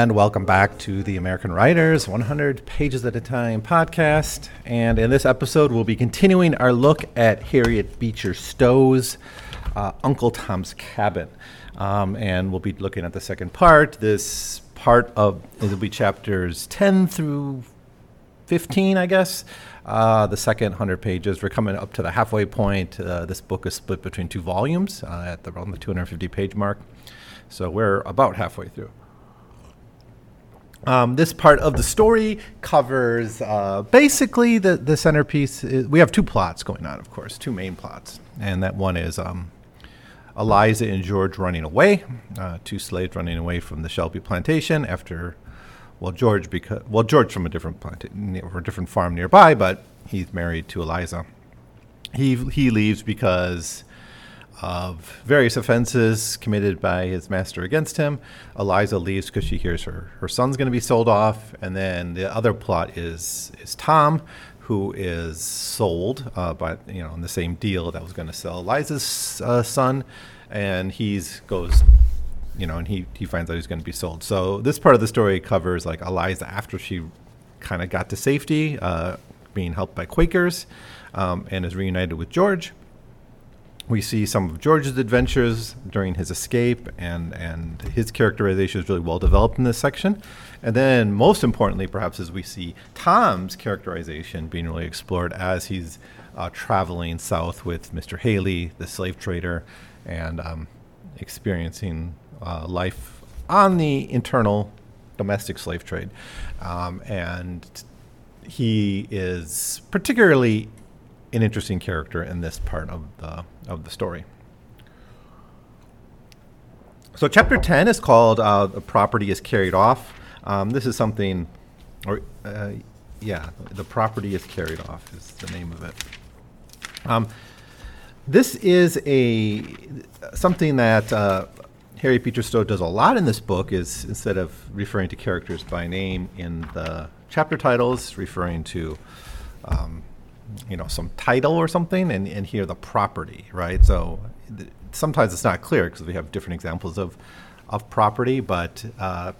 And welcome back to the American Writers 100 Pages at a Time podcast. And in this episode, we'll be continuing our look at Harriet Beecher Stowe's uh, Uncle Tom's Cabin. Um, and we'll be looking at the second part. This part of it'll be chapters 10 through 15, I guess. Uh, the second 100 pages. We're coming up to the halfway point. Uh, this book is split between two volumes uh, at the, around the 250 page mark. So we're about halfway through. Um, this part of the story covers uh, basically the, the centerpiece. Is, we have two plots going on, of course, two main plots. And that one is um, Eliza and George running away, uh, two slaves running away from the Shelby plantation after, well, George because well George from a different plantation, or a different farm nearby, but he's married to Eliza. He he leaves because of various offenses committed by his master against him. Eliza leaves because she hears her, her son's going to be sold off. And then the other plot is is Tom, who is sold uh, by you know in the same deal that was going to sell Eliza's uh, son, and he's goes. You know, and he, he finds out he's going to be sold. So this part of the story covers like Eliza after she kind of got to safety, uh, being helped by Quakers, um, and is reunited with George we see some of George's adventures during his escape, and, and his characterization is really well developed in this section. And then, most importantly, perhaps, is we see Tom's characterization being really explored as he's uh, traveling south with Mr. Haley, the slave trader, and um, experiencing uh, life on the internal domestic slave trade. Um, and he is particularly an interesting character in this part of the of the story. So chapter ten is called uh, "The Property is Carried Off." Um, this is something, or uh, yeah, the property is carried off is the name of it. Um, this is a something that uh, Harriet Beecher Stowe does a lot in this book. Is instead of referring to characters by name in the chapter titles, referring to um, you know some title or something and, and here the property right? So th- sometimes it's not clear because we have different examples of of property but uh,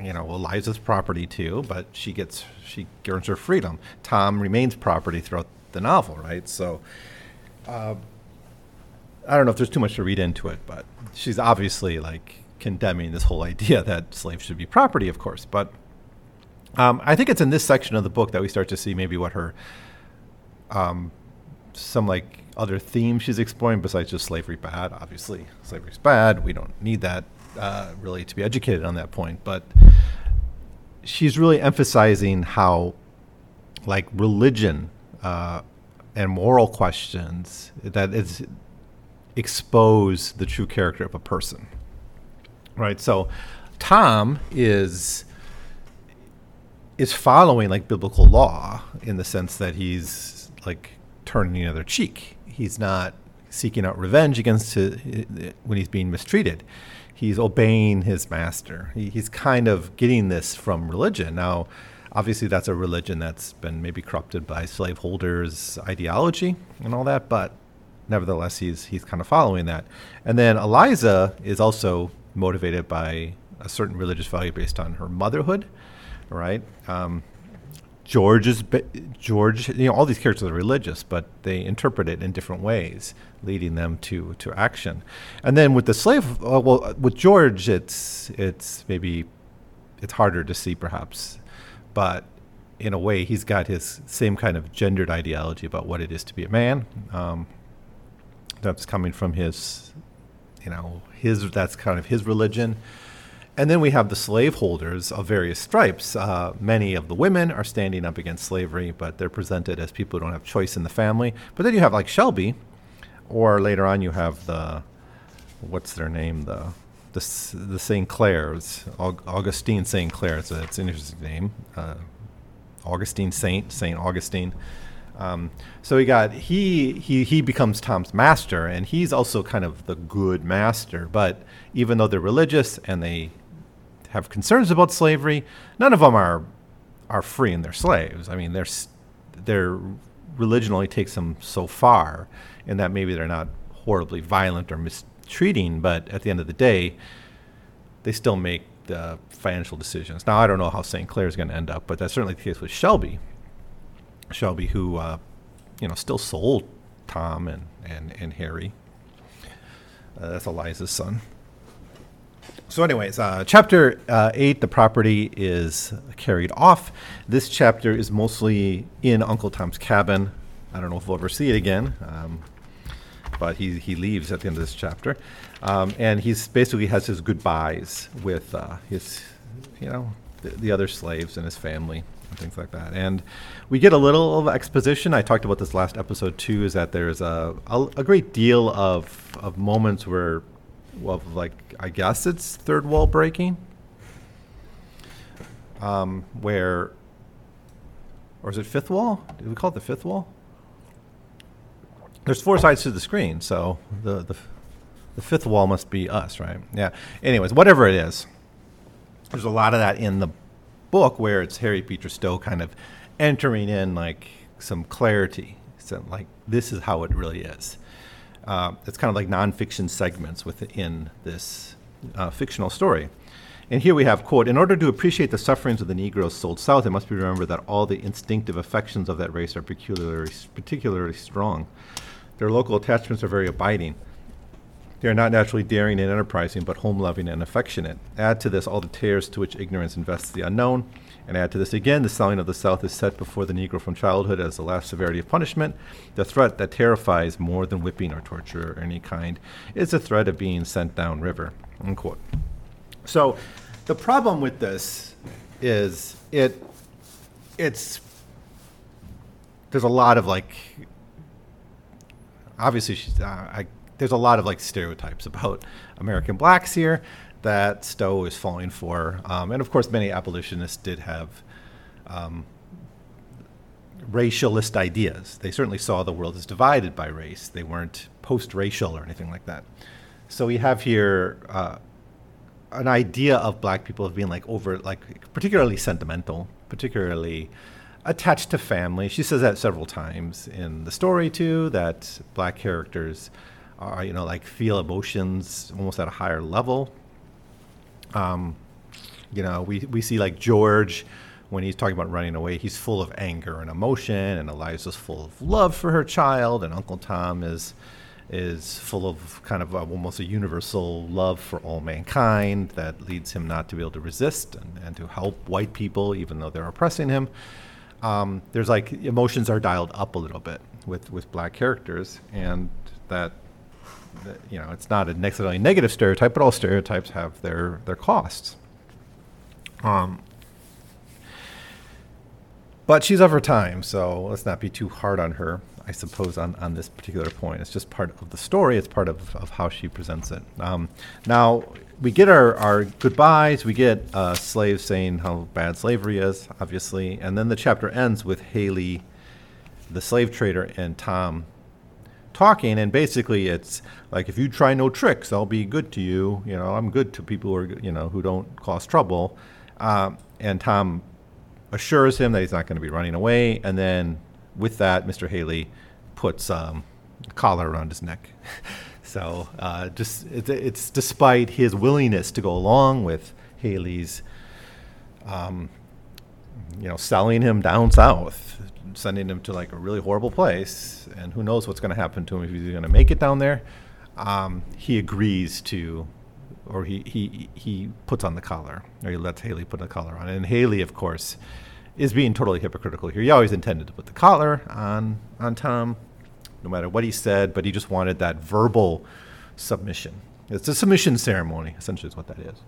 you know eliza's property too but she gets she earns her freedom. Tom remains property throughout the novel right? So uh, i don't know if there's too much to read into it but she's obviously like condemning this whole idea that slaves should be property of course but um, I think it's in this section of the book that we start to see maybe what her um, some like other themes she's exploring besides just slavery bad. Obviously, slavery's bad. We don't need that uh, really to be educated on that point. But she's really emphasizing how like religion uh, and moral questions that is expose the true character of a person. Right. So Tom is is following like biblical law in the sense that he's like turning the other cheek. He's not seeking out revenge against his, when he's being mistreated. He's obeying his master. He, he's kind of getting this from religion. Now, obviously, that's a religion that's been maybe corrupted by slaveholders' ideology and all that, but nevertheless, he's he's kind of following that. And then Eliza is also motivated by a certain religious value based on her motherhood right? Um, George is George. You know, all these characters are religious, but they interpret it in different ways, leading them to to action. And then with the slave, uh, well, with George, it's it's maybe it's harder to see, perhaps, but in a way, he's got his same kind of gendered ideology about what it is to be a man. Um, that's coming from his, you know, his that's kind of his religion. And then we have the slaveholders of various stripes. Uh, many of the women are standing up against slavery, but they're presented as people who don't have choice in the family. But then you have like Shelby, or later on you have the, what's their name? The the, the St. Clares, Augustine St. Clare. It's, a, it's an interesting name. Uh, Augustine Saint, Saint Augustine. Um, so he got he he he becomes Tom's master, and he's also kind of the good master. But even though they're religious and they have concerns about slavery. None of them are are free and they're slaves. I mean, their their religion only takes them so far, in that maybe they're not horribly violent or mistreating, but at the end of the day, they still make the financial decisions. Now, I don't know how St. Clare is going to end up, but that's certainly the case with Shelby. Shelby, who, uh, you know, still sold Tom and, and, and Harry. Uh, that's Eliza's son. So, anyways, uh, chapter uh, 8, the property is carried off. This chapter is mostly in Uncle Tom's cabin. I don't know if we'll ever see it again, um, but he, he leaves at the end of this chapter. Um, and he's basically has his goodbyes with uh, his, you know, the, the other slaves and his family and things like that. And we get a little of exposition. I talked about this last episode too. Is that there's a a, a great deal of of moments where, well, like I guess it's third wall breaking, um, where, or is it fifth wall? Did we call it the fifth wall? There's four sides to the screen, so the the the fifth wall must be us, right? Yeah. Anyways, whatever it is, there's a lot of that in the book where it's Harriet Beecher Stowe kind of entering in like some clarity. So like this is how it really is. Uh, it's kind of like nonfiction segments within this uh, fictional story. And here we have, quote, in order to appreciate the sufferings of the Negroes sold south, it must be remembered that all the instinctive affections of that race are peculiarly, particularly strong. Their local attachments are very abiding. They are not naturally daring and enterprising, but home loving and affectionate. Add to this all the tears to which ignorance invests the unknown, and add to this again the selling of the South is set before the Negro from childhood as the last severity of punishment. The threat that terrifies more than whipping or torture of any kind is the threat of being sent down river. Unquote. So the problem with this is it it's there's a lot of like obviously uh, I there's a lot of like stereotypes about American blacks here that Stowe is falling for, um, and of course, many abolitionists did have um, racialist ideas. They certainly saw the world as divided by race. They weren't post-racial or anything like that. So we have here uh, an idea of black people as being like over, like particularly sentimental, particularly attached to family. She says that several times in the story too. That black characters are you know like feel emotions almost at a higher level. Um, you know, we we see like George when he's talking about running away, he's full of anger and emotion, and Eliza's full of love for her child, and Uncle Tom is is full of kind of a, almost a universal love for all mankind that leads him not to be able to resist and, and to help white people even though they're oppressing him. Um, there's like emotions are dialed up a little bit with with black characters, and that you know, it's not a necessarily negative stereotype, but all stereotypes have their their costs. Um, but she's of her time, so let's not be too hard on her. I suppose on, on this particular point, it's just part of the story. It's part of, of how she presents it. Um, now we get our, our goodbyes. We get slaves saying how bad slavery is, obviously, and then the chapter ends with Haley, the slave trader, and Tom talking, and basically it's like if you try no tricks, I'll be good to you. You know, I'm good to people who are you know who don't cause trouble. Um, and Tom assures him that he's not going to be running away, and then with that, Mr. Haley puts um, a collar around his neck. so uh, just it's, it's, despite his willingness to go along with Haley's. Um, you know, selling him down south sending him to like a really horrible place, and who knows what's going to happen to him if he's going to make it down there. Um, he agrees to, or he, he he puts on the collar, or he lets Haley put the collar on. And Haley, of course, is being totally hypocritical here. He always intended to put the collar on on Tom, no matter what he said, but he just wanted that verbal submission. It's a submission ceremony, essentially, is what that is.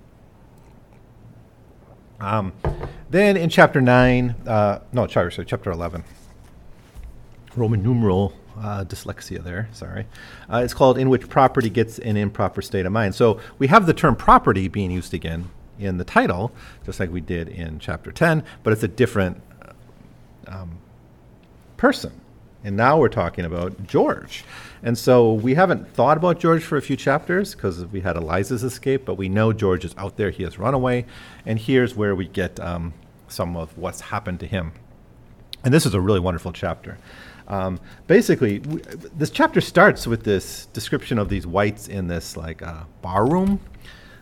Um, then in chapter 9, uh, no, sorry, sorry, chapter 11, Roman numeral uh, dyslexia there, sorry. Uh, it's called In Which Property Gets an Improper State of Mind. So we have the term property being used again in the title, just like we did in chapter 10, but it's a different um, person. And now we're talking about George. And so we haven't thought about George for a few chapters because we had Eliza's escape, but we know George is out there. He has run away. And here's where we get um, some of what's happened to him. And this is a really wonderful chapter. Um, basically, w- this chapter starts with this description of these whites in this like uh, bar room.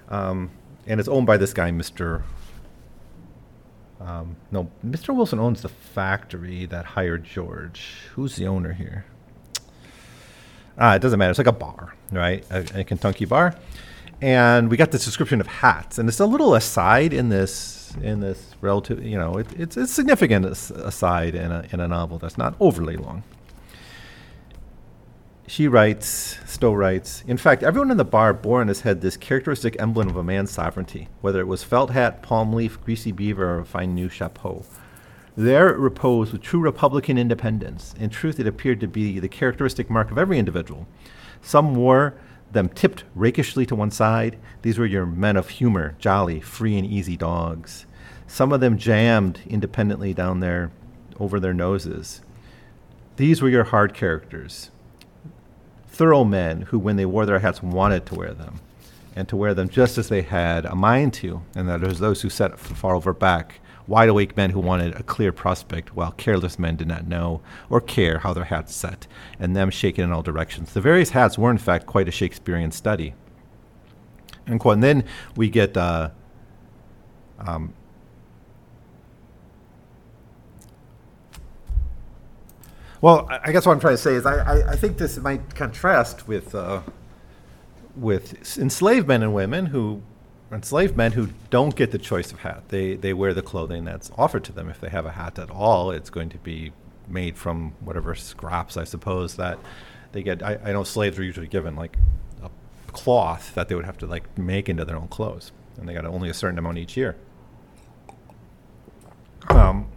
Um, and it's owned by this guy, Mr. Um, no, Mr. Wilson owns the factory that hired George. Who's the owner here? Ah, it doesn't matter. It's like a bar, right? A, a Kentucky bar. And we got this description of hats, and it's a little aside in this in this relative. You know, it, it's it's significant aside in a in a novel that's not overly long. She writes, Stowe writes, in fact, everyone in the bar bore on his head this characteristic emblem of a man's sovereignty, whether it was felt hat, palm leaf, greasy beaver, or a fine new chapeau. There it reposed with true Republican independence. In truth, it appeared to be the characteristic mark of every individual. Some wore them tipped rakishly to one side. These were your men of humor, jolly, free, and easy dogs. Some of them jammed independently down there over their noses. These were your hard characters, thorough men who, when they wore their hats, wanted to wear them, and to wear them just as they had a mind to, and that it was those who sat far over back, wide awake men who wanted a clear prospect, while careless men did not know or care how their hats sat, and them shaken in all directions. The various hats were, in fact, quite a Shakespearean study. And, then we get uh, um, Well, I guess what I'm trying to say is I, I, I think this might contrast with uh, with enslaved men and women who enslaved men who don't get the choice of hat. They they wear the clothing that's offered to them. If they have a hat at all, it's going to be made from whatever scraps, I suppose, that they get. I, I know slaves are usually given like a cloth that they would have to like make into their own clothes, and they got only a certain amount each year. Um,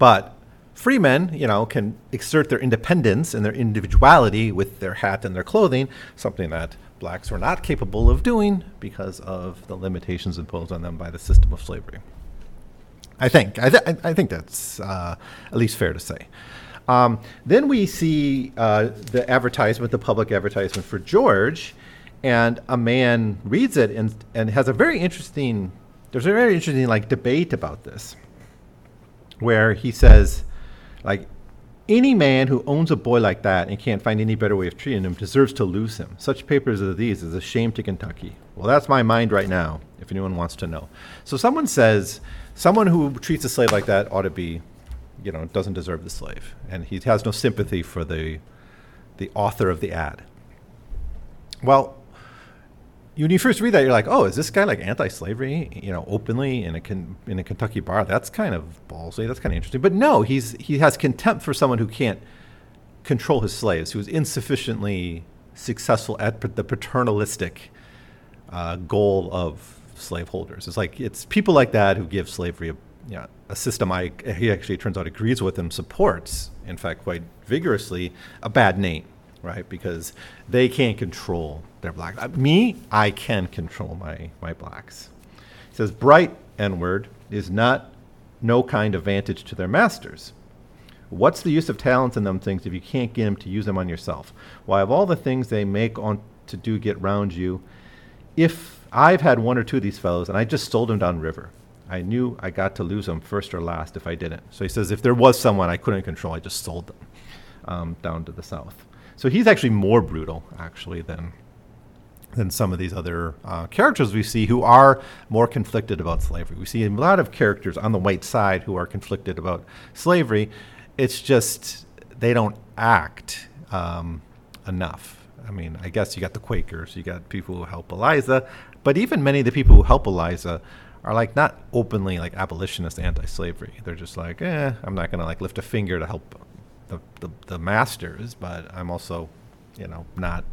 but free men, you know, can exert their independence and their individuality with their hat and their clothing, something that blacks were not capable of doing because of the limitations imposed on them by the system of slavery. I think. I, th- I think that's uh, at least fair to say. Um, then we see uh, the advertisement, the public advertisement for George, and a man reads it and, and has a very interesting, there's a very interesting like debate about this, where he says, like any man who owns a boy like that and can't find any better way of treating him deserves to lose him. Such papers as these is a shame to Kentucky. Well, that's my mind right now, if anyone wants to know. So someone says someone who treats a slave like that ought to be, you know, doesn't deserve the slave, and he has no sympathy for the the author of the ad. Well, when you first read that, you're like, oh, is this guy like anti-slavery? You know, openly in a in a Kentucky bar. That's kind of ballsy. That's kind of interesting. But no, he's he has contempt for someone who can't control his slaves, who is insufficiently successful at the paternalistic uh, goal of slaveholders. It's like it's people like that who give slavery a you know, a system I he actually turns out agrees with and supports, in fact, quite vigorously, a bad name right? Because they can't control their blacks. Uh, me, I can control my, my blacks. He says, bright N-word is not no kind of vantage to their masters. What's the use of talents in them things if you can't get them to use them on yourself? Why, of all the things they make on to do get round you, if I've had one or two of these fellows and I just sold them down river, I knew I got to lose them first or last if I didn't. So he says, if there was someone I couldn't control, I just sold them um, down to the south. So he's actually more brutal, actually, than than some of these other uh, characters we see who are more conflicted about slavery. We see a lot of characters on the white side who are conflicted about slavery. It's just they don't act um, enough. I mean, I guess you got the Quakers, you got people who help Eliza, but even many of the people who help Eliza are like not openly like abolitionist anti-slavery. They're just like, eh, I'm not gonna like lift a finger to help the, the, the masters, but I'm also, you know, not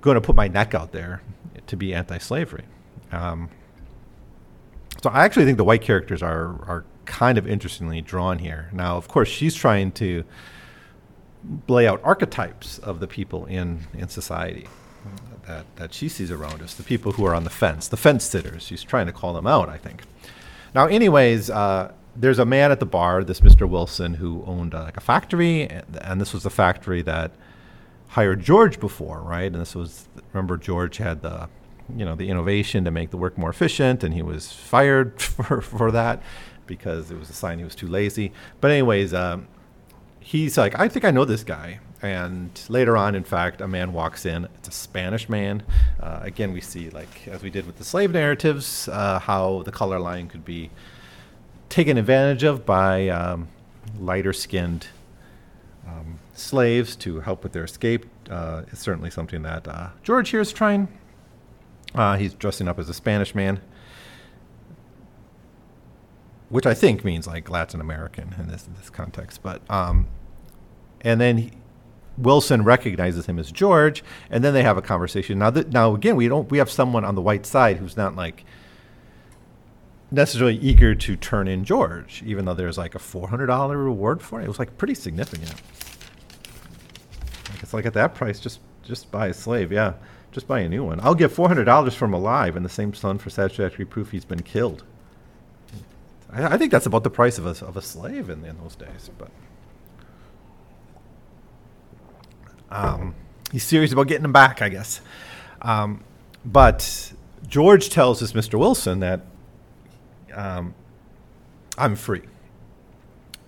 going to put my neck out there to be anti-slavery. Um, so I actually think the white characters are are kind of interestingly drawn here. Now, of course, she's trying to lay out archetypes of the people in in society that that she sees around us, the people who are on the fence, the fence sitters. She's trying to call them out, I think. Now, anyways, uh, there's a man at the bar, this Mr. Wilson, who owned uh, like a factory, and, and, this was the factory that hired George before, right? And this was remember George had the you know the innovation to make the work more efficient, and he was fired for for that because it was a sign he was too lazy. But anyways, um, he's like, I think I know this guy, and later on, in fact, a man walks in. It's a Spanish man. Uh, again, we see, like as we did with the slave narratives, uh, how the color line could be taken advantage of by um, lighter-skinned um, slaves to help with their escape. Uh, it's certainly something that uh, George here is trying. Uh, he's dressing up as a Spanish man, which I think means like Latin American in this in this context. But um, and then he, Wilson recognizes him as George, and then they have a conversation. Now, th- now again, we don't we have someone on the white side who's not like necessarily eager to turn in George, even though there's like a four hundred dollar reward for it. It was like pretty significant. Like it's like at that price, just just buy a slave, yeah, just buy a new one. I'll give four hundred dollars for him alive, and the same son for satisfactory proof he's been killed. I, I think that's about the price of a of a slave in, in those days, but. Um, he's serious about getting him back, I guess. Um, but George tells this Mr. Wilson that um, I'm free.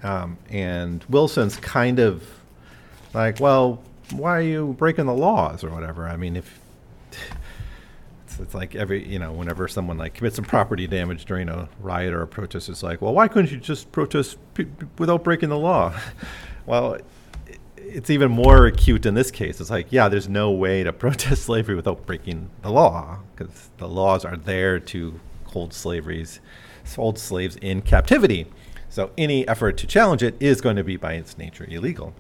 Um, and Wilson's kind of like, well, why are you breaking the laws or whatever? I mean, if it's, it's like every, you know, whenever someone like commits some property damage during a riot or a protest, it's like, well, why couldn't you just protest p- without breaking the law? well, it's even more acute in this case. It's like, yeah, there's no way to protest slavery without breaking the law because the laws are there to hold slaveries, hold slaves in captivity. So any effort to challenge it is going to be by its nature illegal.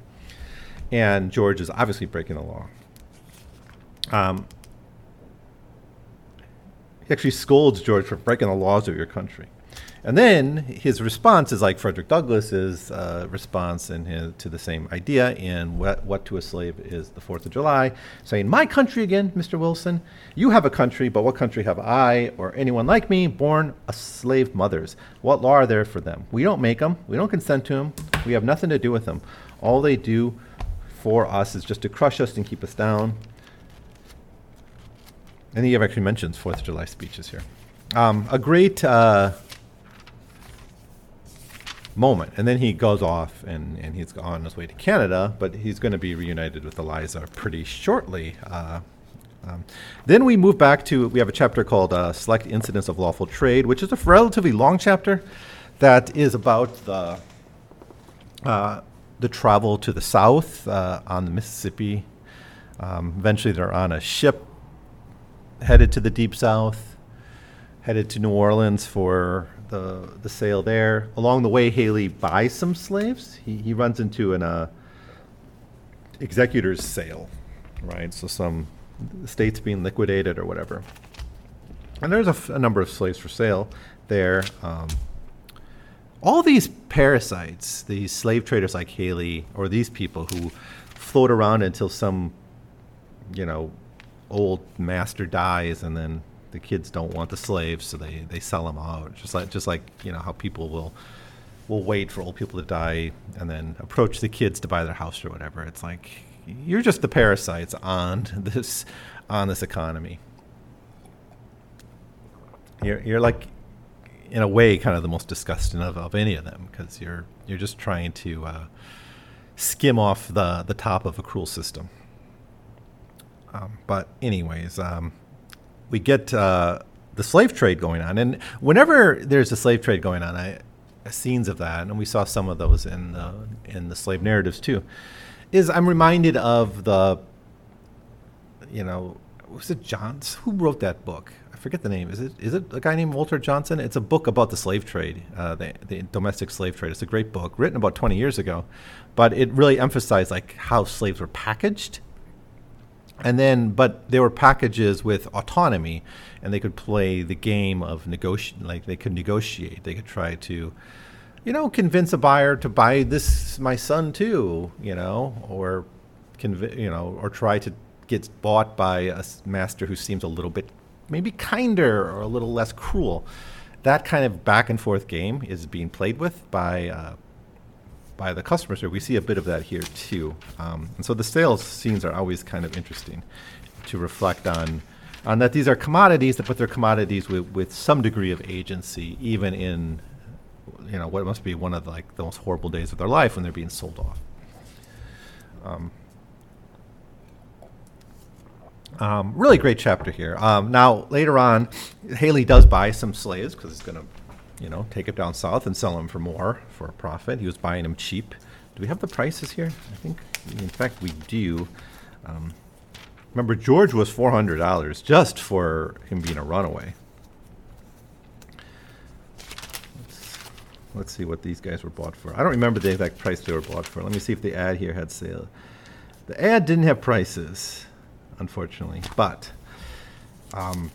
And George is obviously breaking the law. Um, he actually scolds George for breaking the laws of your country. And then his response is like Frederick Douglass's uh, response in his, to the same idea in what, what to a Slave is the Fourth of July, saying, My country again, Mr. Wilson. You have a country, but what country have I or anyone like me born a slave mothers? What law are there for them? We don't make them. We don't consent to them. We have nothing to do with them. All they do for us is just to crush us and keep us down. And he actually mentions Fourth of July speeches here. Um, a great uh, moment. And then he goes off and, and he's on his way to Canada, but he's going to be reunited with Eliza pretty shortly. Uh, um, then we move back to, we have a chapter called uh, Select Incidents of Lawful Trade, which is a relatively long chapter that is about the, uh, the travel to the south uh, on the Mississippi. Um, eventually, they're on a ship headed to the deep south, headed to New Orleans for the the sale there. Along the way, Haley buys some slaves. He he runs into an uh, executor's sale, right? So some states being liquidated or whatever. And there's a, f- a number of slaves for sale there. Um, all these parasites, these slave traders like Haley, or these people who float around until some, you know, old master dies and then the kids don't want the slaves, so they, they sell them out. Just like just like you know how people will will wait for old people to die and then approach the kids to buy their house or whatever. It's like you're just the parasites on this on this economy. You're you're like in a way kind of the most disgusting of, of any of them because you're you're just trying to uh, skim off the the top of a cruel system. Um, but anyways, um, we get uh, the slave trade going on, and whenever there's a slave trade going on, I, scenes of that, and we saw some of those in the in the slave narratives too. Is I'm reminded of the, you know, was it Johns who wrote that book? I forget the name. Is it is it a guy named Walter Johnson? It's a book about the slave trade, uh, the, the domestic slave trade. It's a great book written about 20 years ago, but it really emphasized like how slaves were packaged and then but there were packages with autonomy and they could play the game of negotiate like they could negotiate. They could try to you know convince a buyer to buy this my son too you know or conv- you know or try to get bought by a master who seems a little bit maybe kinder or a little less cruel. That kind of back and forth game is being played with by uh, by the customers here. We see a bit of that here too. Um, and so the sales scenes are always kind of interesting to reflect on on that these are commodities, but they're commodities with, with some degree of agency, even in you know what must be one of the, like the most horrible days of their life when they're being sold off. Um, Um, really great chapter here. Um, now later on, Haley does buy some slaves because he's going to, you know, take it down south and sell them for more for a profit. He was buying them cheap. Do we have the prices here? I think, in fact, we do. Um, remember, George was four hundred dollars just for him being a runaway. Let's, let's see what these guys were bought for. I don't remember the exact price they were bought for. Let me see if the ad here had sale. The ad didn't have prices unfortunately. But um,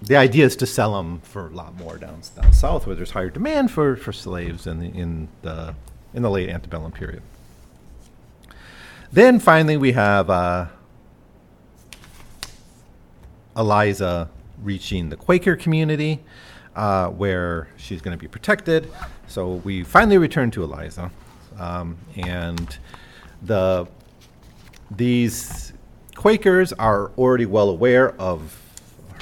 the idea is to sell them for a lot more down down south, where there's higher demand for, for slaves in the in the in the late antebellum period. Then finally, we have uh, Eliza reaching the Quaker community, uh, where she's going to be protected. So we finally return to Eliza, um, and the these Quakers are already well aware of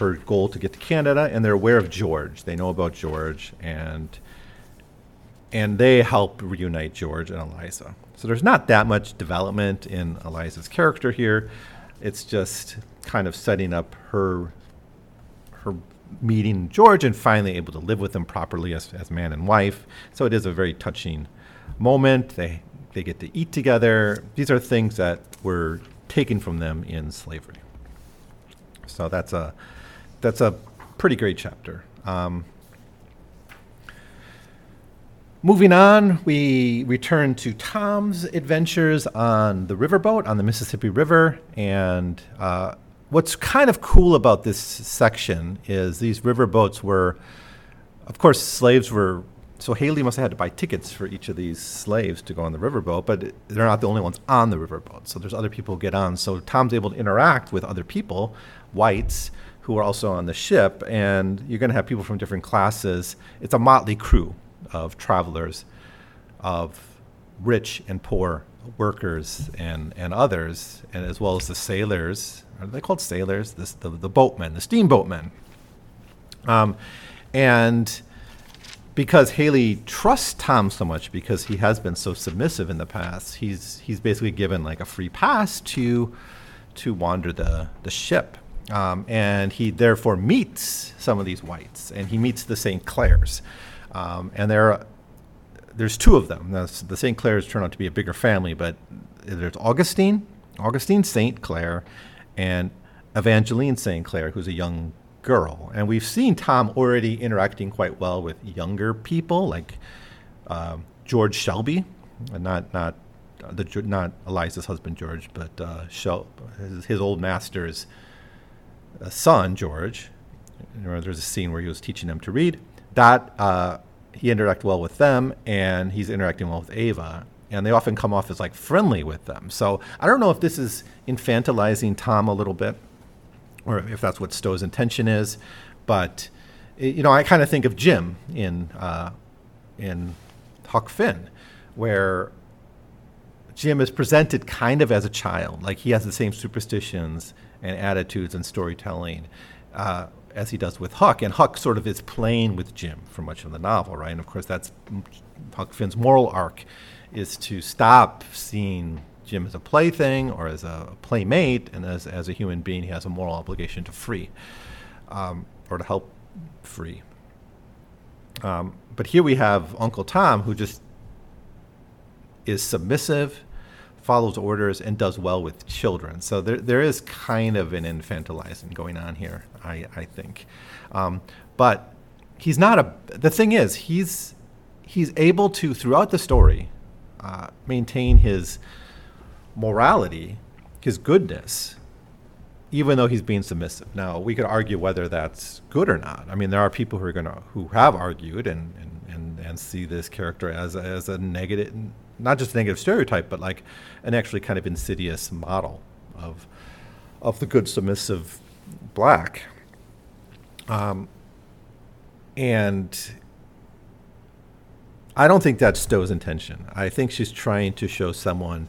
her goal to get to Canada, and they're aware of George. They know about George, and and they help reunite George and Eliza. So there's not that much development in Eliza's character here. It's just kind of setting up her her meeting George and finally able to live with him properly as, as man and wife. So it is a very touching moment. They they get to eat together. These are things that were taken from them in slavery. So that's a that's a pretty great chapter. Um, moving on, we return to Tom's adventures on the riverboat on the Mississippi River, and uh, what's kind of cool about this section is these riverboats were, of course, slaves were so Haley must have had to buy tickets for each of these slaves to go on the riverboat, but they're not the only ones on the riverboat. So there's other people who get on. So Tom's able to interact with other people, whites, who are also on the ship, and you're going to have people from different classes. It's a motley crew of travelers, of rich and poor workers and, and others, and as well as the sailors. Are they called sailors? This, the, the boatmen, the steamboatmen. Um, and because Haley trusts Tom so much because he has been so submissive in the past, he's he's basically given like a free pass to to wander the the ship, um, and he therefore meets some of these whites, and he meets the St. Clares, um, and there there's two of them. The St. Clares turn out to be a bigger family, but there's Augustine, Augustine St. Clare, and Evangeline St. Clare, who's a young girl. And we've seen Tom already interacting quite well with younger people, like uh, George Shelby, not not uh, the not Eliza's husband George, but uh, Shel- his, his, old master's son George. there's a scene where he was teaching them to read. That uh, he interacted well with them, and he's interacting well with Ava. And they often come off as like friendly with them. So I don't know if this is infantilizing Tom a little bit or if that's what Stowe's intention is. But you know, I kind of think of Jim in uh, in Huck Finn, where Jim is presented kind of as a child, like he has the same superstitions and attitudes and storytelling uh, as he does with Huck, and Huck sort of is playing with Jim for much of the novel, right? And of course, that's Huck Finn's moral arc is to stop seeing Jim as a plaything or as a playmate, and as, as a human being, he has a moral obligation to free um, or to help free. Um, but here we have Uncle Tom, who just is submissive, follows orders, and does well with children. So there, there is kind of an infantilizing going on here, I, I think. Um, but he's not a. The thing is, he's he's able to throughout the story uh, maintain his morality, his goodness, even though he's being submissive. Now, we could argue whether that's good or not. I mean, there are people who are to who have argued and, and, and, and see this character as as a negative, not just a negative stereotype, but like an actually kind of insidious model of of the good submissive black. Um, and I don't think that's Stowe's intention. I think she's trying to show someone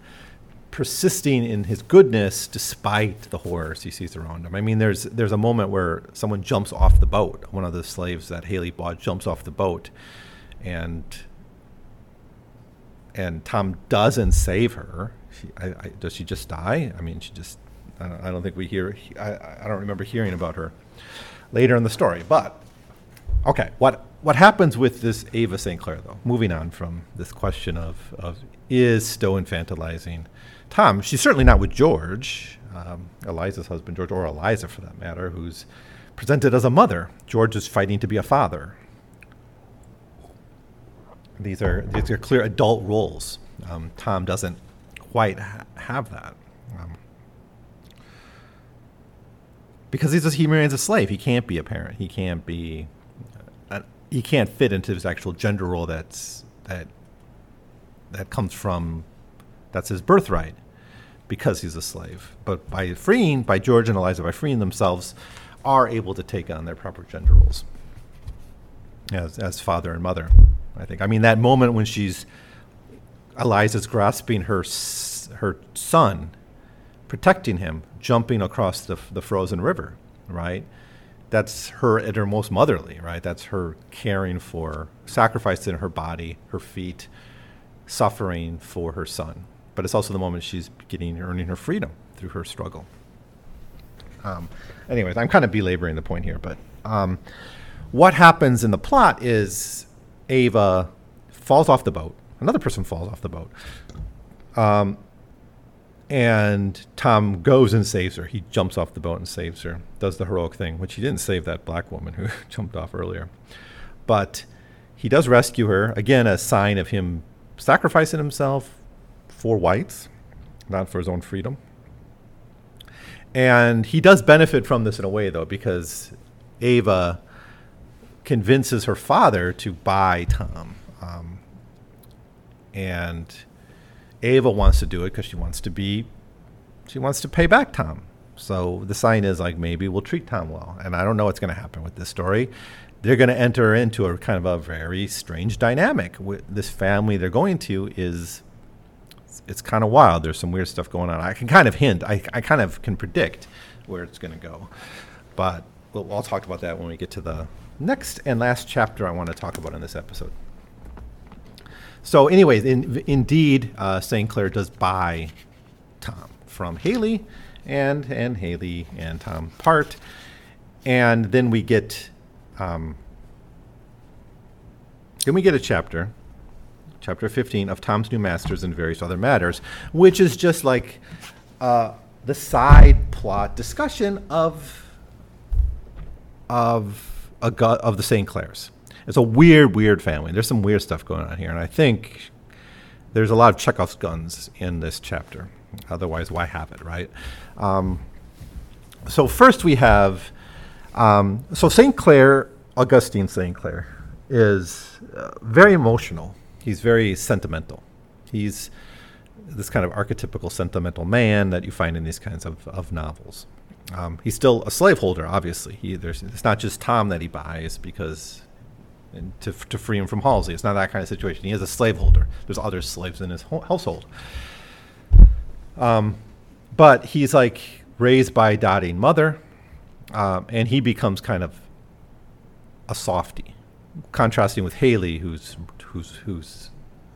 persisting in his goodness despite the horrors he sees around him. I mean, there's there's a moment where someone jumps off the boat. One of the slaves that Haley bought jumps off the boat, and and Tom doesn't save her. She, I, I, does she just die? I mean, she just I don't, I don't think we hear. I, I don't remember hearing about her later in the story. But okay, what what happens with this Ava St. Clare though? Moving on from this question of of is Stowe infantilizing Tom? She's certainly not with George, um, Eliza's husband, George, or Eliza for that matter, who's presented as a mother. George is fighting to be a father. These are these are clear adult roles. Um, Tom doesn't quite ha- have that. Um, because he's a, he remains a slave. He can't be a parent. He can't be. Uh, he can't fit into his actual gender role. That's that. That comes from. That's his birthright, because he's a slave. But by freeing, by George and Eliza, by freeing themselves, are able to take on their proper gender roles. As as father and mother, I think. I mean that moment when she's Eliza's grasping her her son, protecting him, jumping across the, the frozen river, right? That's her at her most motherly, right? That's her caring for, sacrificing her body, her feet, suffering for her son. But it's also the moment she's getting, earning her freedom through her struggle. Um, anyways, I'm kind of belaboring the point here, but um, what happens in the plot is Ava falls off the boat. Another person falls off the boat. Um, and Tom goes and saves her. He jumps off the boat and saves her, does the heroic thing, which he didn't save that black woman who jumped off earlier. But he does rescue her, again, a sign of him sacrificing himself for whites, not for his own freedom. And he does benefit from this in a way, though, because Ava convinces her father to buy Tom. Um, and Ava wants to do it because she wants to be, she wants to pay back Tom. So the sign is like maybe we'll treat Tom well, and I don't know what's going to happen with this story. They're going to enter into a kind of a very strange dynamic. This family they're going to is it's kind of wild. There's some weird stuff going on. I can kind of hint. I, I kind of can predict where it's going to go, but we'll, I'll talk about that when we get to the next and last chapter I want to talk about in this episode. So, anyways, in, indeed, uh, St. Clare does buy Tom from Haley, and and Haley and Tom part, and then we get, um, then we get a chapter, chapter fifteen of Tom's New Masters and various other matters, which is just like uh, the side plot discussion of of of the St. Clares it's a weird, weird family. There's some weird stuff going on here, and I think there's a lot of Chekhov's guns in this chapter. Otherwise, why have it, right? Um, so first we have um, so Saint Clare, Augustine Saint Clare, is uh, very emotional. He's very sentimental. He's this kind of archetypical sentimental man that you find in these kinds of, of novels. Um, he's still a slaveholder, obviously. He, it's not just Tom that he buys because to, to free him from Halsey. It's not that kind of situation. He is a slaveholder. There's other slaves in his ho- household. Um, but he's like raised by a doting mother, um, and he becomes kind of a softy, contrasting with Haley, who's who's who's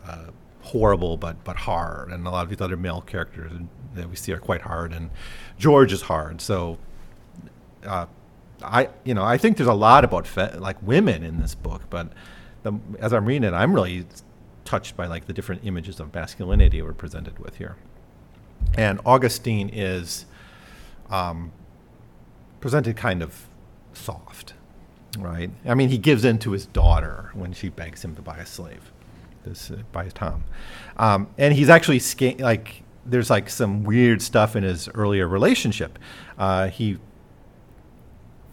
uh, horrible but but hard, and a lot of these other male characters that we see are quite hard, and George is hard. So. Uh, I you know I think there's a lot about fe- like women in this book, but the, as I'm reading it, I'm really touched by like the different images of masculinity we're presented with here. And Augustine is um, presented kind of soft, right? I mean, he gives in to his daughter when she begs him to buy a slave, this uh, by Tom, um, and he's actually sca- like there's like some weird stuff in his earlier relationship. Uh, he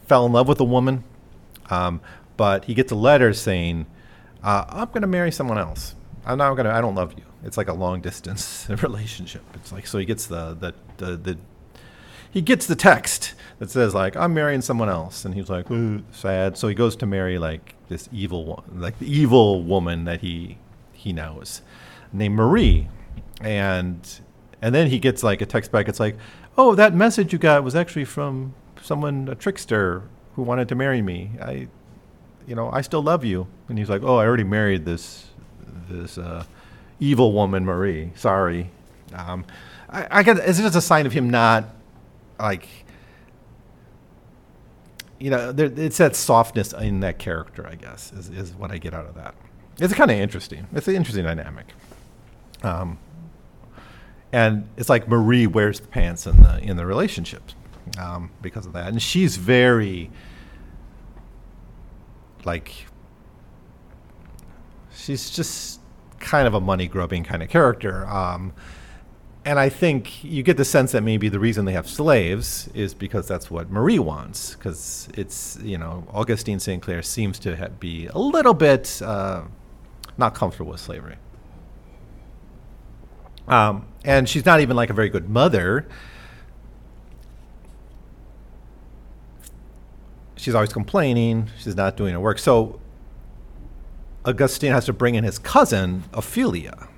fell in love with a woman, um, but he gets a letter saying, uh, "I'm going to marry someone else. I'm not going to. I don't love you." It's like a long distance relationship. It's like so he gets the the the, the he gets the text that says like I'm marrying someone else, and he's like sad. So he goes to marry like this evil one like the evil woman that he he knows, named Marie, and and then he gets like a text back. It's like, oh, that message you got was actually from someone, a trickster who wanted to marry me. I, you know, I still love you. And he's like, oh, I already married this, this uh, evil woman, Marie. Sorry. Um, I, I get, it's just a sign of him not like you know, there, it's that softness in that character, I guess, is, is what I get out of that. It's kind of interesting. It's an interesting dynamic. Um, and it's like Marie wears pants in the in the relationship um, because of that, and she's very like she's just kind of a money grubbing kind of character. Um, and I think you get the sense that maybe the reason they have slaves is because that's what Marie wants. Because it's, you know, Augustine St. Clare seems to ha- be a little bit uh, not comfortable with slavery. Um, and she's not even like a very good mother. She's always complaining. She's not doing her work. So Augustine has to bring in his cousin, Ophelia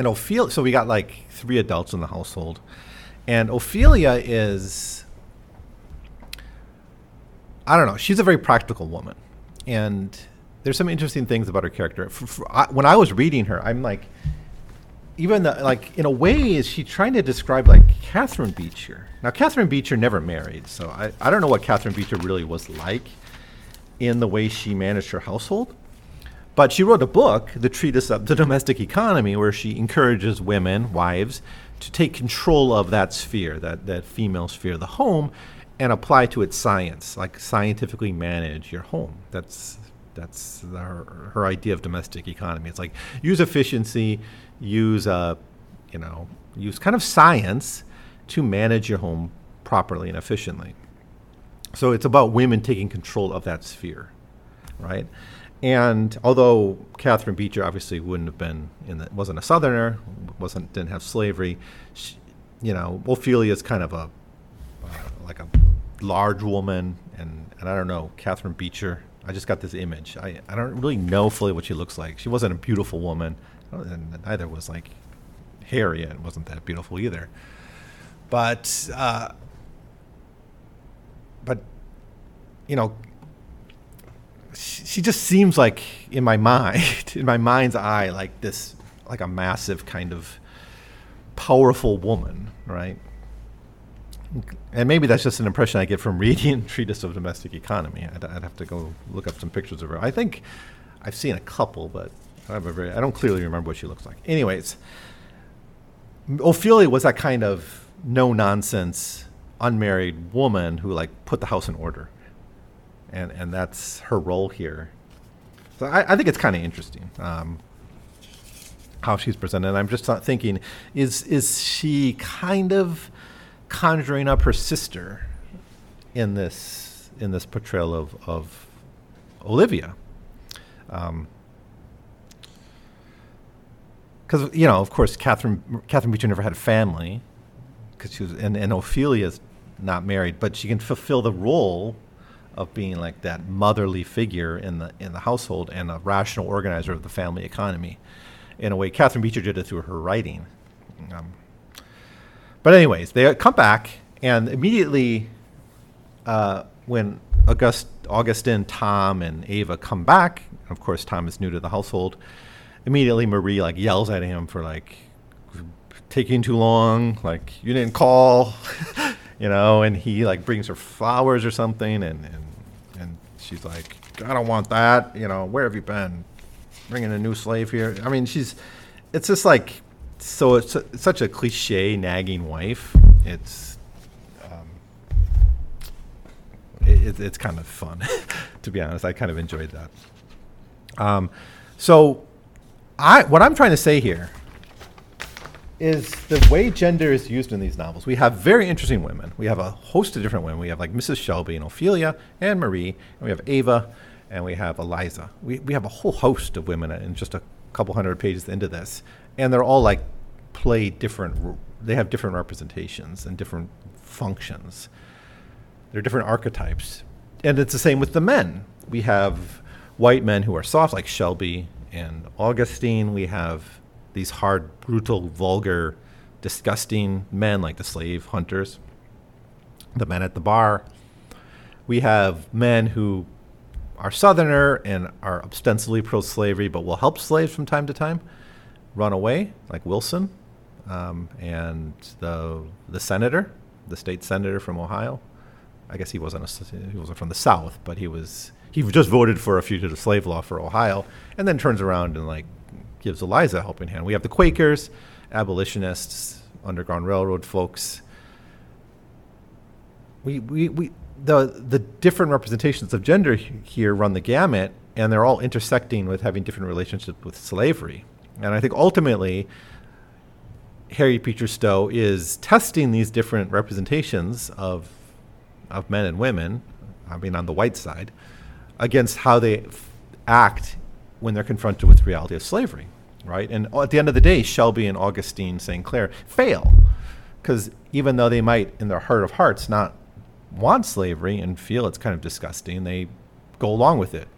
and Ophelia, so we got like three adults in the household. And Ophelia is, I don't know, she's a very practical woman. And there's some interesting things about her character. For, for, I, when I was reading her, I'm like, even the, like in a way, is she trying to describe like Catherine Beecher? Now, Catherine Beecher never married, so I, I don't know what Catherine Beecher really was like in the way she managed her household. But she wrote a book, The Treatise of the Domestic Economy, where she encourages women, wives, to take control of that sphere, that, that female sphere, the home, and apply to its science, like scientifically manage your home. That's that's her, her idea of domestic economy. It's like use efficiency, use uh, you know, use kind of science to manage your home properly and efficiently. So it's about women taking control of that sphere, right? And although Catherine Beecher obviously wouldn't have been in the, wasn't a Southerner, wasn't didn't have slavery, she, you know, Ophelia is kind of a uh, like a large woman, and and I don't know Catherine Beecher. I just got this image. I, I don't really know fully what she looks like. She wasn't a beautiful woman, and neither was like Harriet wasn't that beautiful either. But uh, but you know, she just seems like in my mind, in my mind's eye, like this, like a massive kind of powerful woman, right? And maybe that's just an impression I get from reading Treatise of Domestic Economy. I'd, I'd, have to go look up some pictures of her. I think I've seen a couple, but I, very, I don't clearly remember what she looks like. Anyways, Ophelia was that kind of no nonsense, unmarried woman who like put the house in order and and that's her role here. So I, I think it's kind of interesting um, how she's presented. And I'm just not thinking, is is she kind of conjuring up her sister in this in this portrayal of of Olivia? Um, because you know, of course, Catherine Catherine Beecher never had a family, because she was, and, and Ophelia's not married, but she can fulfill the role of being like that motherly figure in the in the household and a rational organizer of the family economy. In a way, Catherine Beecher did it through her writing. Um, but anyways, they come back and immediately uh, when August, Augustine, Tom, and Ava come back, of course Tom is new to the household. Immediately, Marie like yells at him for like taking too long, like you didn't call. you know, and he like brings her flowers or something, and and and she's like, I don't want that, you know, where have you been, bringing a new slave here? I mean, she's, it's just like, so it's, such a cliche nagging wife. It's, um, it, it's kind of fun, to be honest. I kind of enjoyed that. Um, so, I what I'm trying to say here is the way gender is used in these novels. We have very interesting women. We have a host of different women. We have like Mrs. Shelby and Ophelia and Marie, and we have Ava, and we have Eliza. We, we have a whole host of women in just a couple hundred pages into this, and they're all like play different. They have different representations and different functions. They're different archetypes, and it's the same with the men. We have white men who are soft, like Shelby and Augustine. We have these hard, brutal, vulgar, disgusting men like the slave hunters, the men at the bar. We have men who are Southerner and are ostensibly pro slavery, but will help slaves from time to time run away, like Wilson um, and the, the senator, the state senator from Ohio. I guess he wasn't a, he wasn't from the South, but he was he just voted for a fugitive slave law for Ohio, and then turns around and like gives Eliza a helping hand. We have the Quakers, abolitionists, Underground Railroad folks. We, we, we the the different representations of gender here run the gamut, and they're all intersecting with having different relationships with slavery. And I think ultimately, Harriet Beecher Stowe is testing these different representations of of men and women, I mean on the white side, against how they f- act when they're confronted with the reality of slavery, right? And at the end of the day, Shelby and Augustine St. Clare fail because even though they might, in their heart of hearts, not want slavery and feel it's kind of disgusting, they go along with it.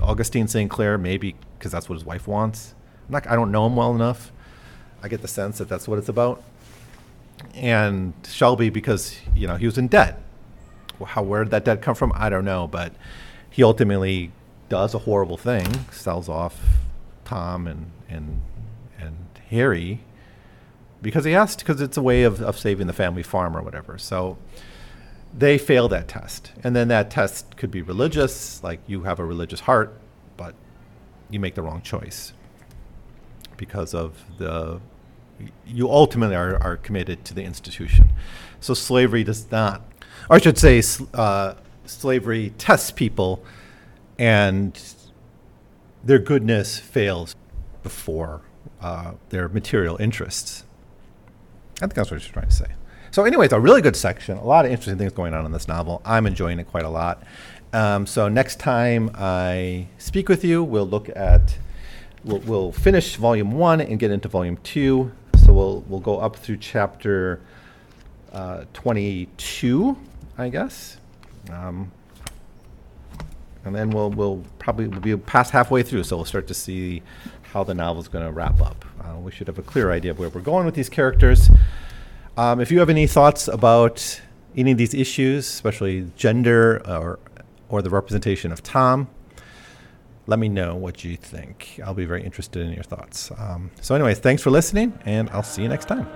Augustine St. Clare, maybe because that's what his wife wants. Not, I don't know him well enough. I get the sense that that's what it's about. And Shelby, because you know he was in debt. How where did that debt come from? I don't know, but he ultimately does a horrible thing, sells off Tom and and and Harry because he to, because it's a way of, of saving the family farm or whatever. So they fail that test. And then that test could be religious, like you have a religious heart, but you make the wrong choice because of the you ultimately are, are committed to the institution. So slavery does not, or I should say, uh, slavery tests people, and their goodness fails before uh, their material interests. I think that's what she's trying to say. So, anyway, it's a really good section. A lot of interesting things going on in this novel. I'm enjoying it quite a lot. Um, so, next time I speak with you, we'll look at, we'll, we'll finish volume one and get into volume two. So, we'll, we'll go up through chapter uh, 22, I guess. Um, and then we'll, we'll probably we'll be past halfway through, so we'll start to see how the novel's going to wrap up. Uh, we should have a clear idea of where we're going with these characters. Um, if you have any thoughts about any of these issues, especially gender or, or the representation of Tom, let me know what you think. I'll be very interested in your thoughts. Um, so, anyways, thanks for listening, and I'll see you next time.